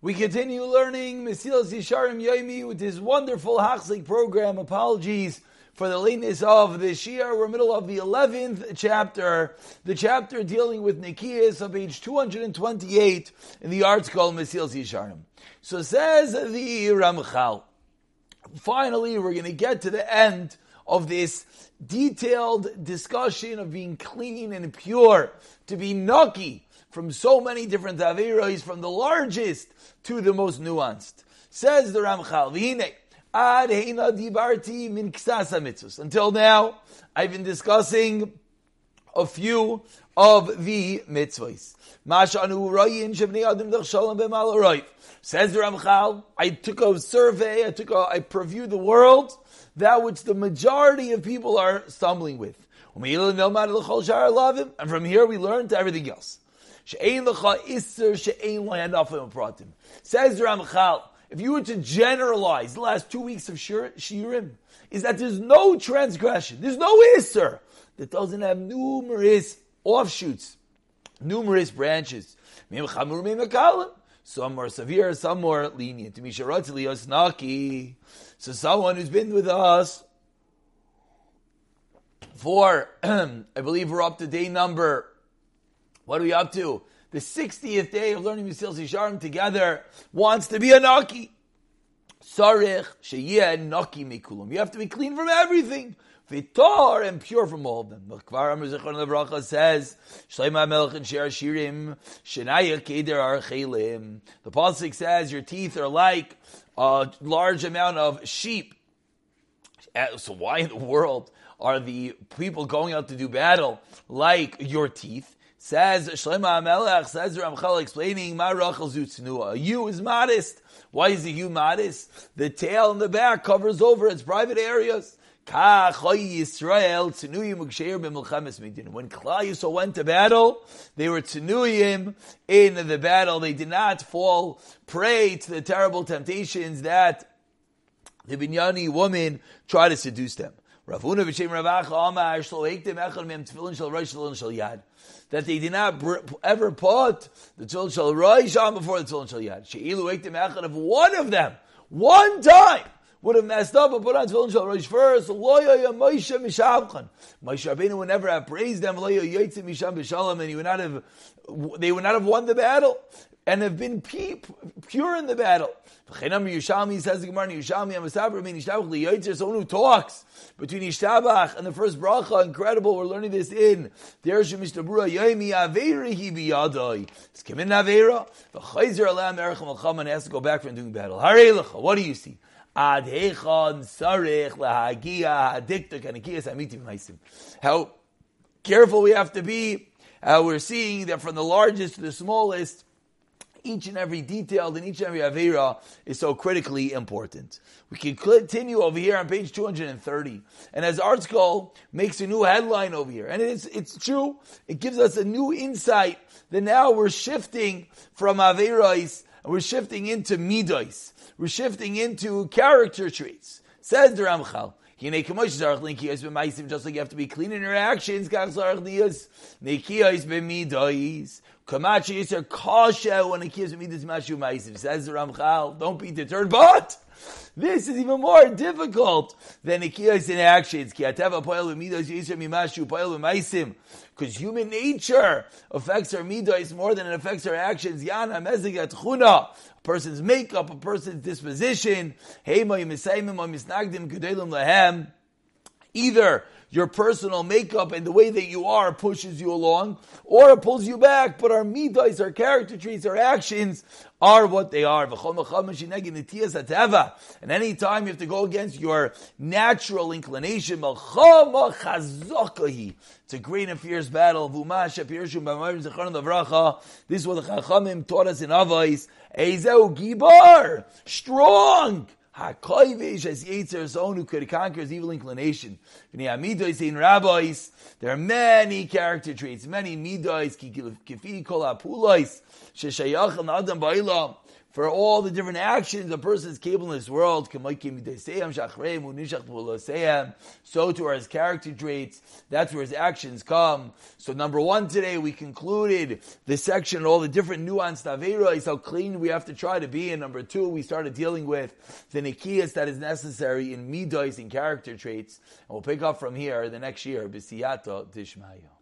We continue learning Mesilas Yesharim Yomi with this wonderful Hachzik program. Apologies for the lateness of this year. We're middle of the 11th chapter, the chapter dealing with Nikias on page 228 in the ArtScroll Mesilas Yesharim. So says the Ramchal. Finally, we're going to get to the end of this detailed discussion of being clean and pure, to be nucky from so many different Averos, from the largest to the most nuanced. Says the Ramchal, ad heina dibarti min ksasa mitzvahs. Until now, I've been discussing a few of the mitzvahs. Says the Ramchal, I took a survey, I took a, I previewed the world, that which the majority of people are stumbling with. And from here we learn to everything else. Says Ramchal, if you were to generalize the last two weeks of Shirim, is that there's no transgression, there's no Isser that doesn't have numerous offshoots, numerous branches. Some more severe, some more lenient. So someone who's been with us for, I believe we're up to day number what are we up to? The 60th day of learning Mesilas Yesharim together wants to be a Naki. Sarich sheyeh Naki mikulam. You have to be clean from everything. Vitor and pure from all of them. The Kvar Amr Levracha says, Shleima Melech and Sher Shirim, Shenaya Keder Archelim. The Pasuk says, your teeth are like a large amount of sheep. Uh, so why in the world are the people going out to do battle like your teeth? Says Shlomo Amelech, says Ramchal explaining, Ma Rachel Zutznua. Ewe is modest. Why is a ewe modest? The tail in the back covers over its private areas. When Klal Yisrael went to battle, they were tzenuyim in the battle. They did not fall prey to the terrible temptations that the Binyani woman tried to seduce them. That they did not ever put the Tefillin Shal Rosh on before the Tefillin Shal Yad. She'ilu Echad Echad if one of them, one time, would have messed up and put on Tefillin Shal Rosh first, Loya Moshe Mishavchan. Moshe Rabbeinu would never have praised them, Loya Yotzim Misham B'Shalom, and he would not have, they would not have won the battle and have been pure in the battle. Yushalmi says the Gemara, Yushalmi Amasaber, meaning Yishtabach Liyoitzer, someone who talks between Yishtabach and the first bracha, incredible, we're learning this in Deresh Mishtabura, Yoimi Aveira Hi Biyadoi. It's Kimin Aveira, the Chayzer Alam Erech Malcham, and has to go back from doing battle. Harelecha, what do you see? Ad Sarech Lahagia Amitim Maisim. How careful we have to be. Uh, we're seeing that from the largest to the smallest, each and every detail in each and every Avera is so critically important. We can continue over here on page 230. And as ArtScroll makes a new headline over here, and it's, it's true, it gives us a new insight that now we're shifting from Averais we're shifting into Midas. We're shifting into character traits. Says the Ramchal. Just like you have to be clean in your actions, Kamachi Yisr Kasha when it gives me this Mashu Maisim. Says the Ramchal, don't be deterred, but this is even more difficult than Ikiyas in actions. Because human nature affects our midos more than it affects our actions. Yana mezigat chuna. A person's makeup, a person's disposition. Either your personal makeup and the way that you are pushes you along, or it pulls you back, but our midas, our character traits, our actions are what they are. And any time you have to go against your natural inclination, it's a great and fierce battle. This is what the Chachamim taught us in Avais. Ezeu Gibar, strong. HaKoivish as Yetzer, someone who could conquer his evil inclination. in rabbis, there are many character traits, many midos, kifi kol apulois, sheshayach adam ba'ilam, for all the different actions a person is capable in this world. So to his character traits, that's where his actions come. So number one today, we concluded the section, all the different nuanced Avera, how clean we have to try to be. And number two, we started dealing with the Nikias that is necessary in Midas and character traits. And we'll pick up from here the next year, B'siyata Dishmaya.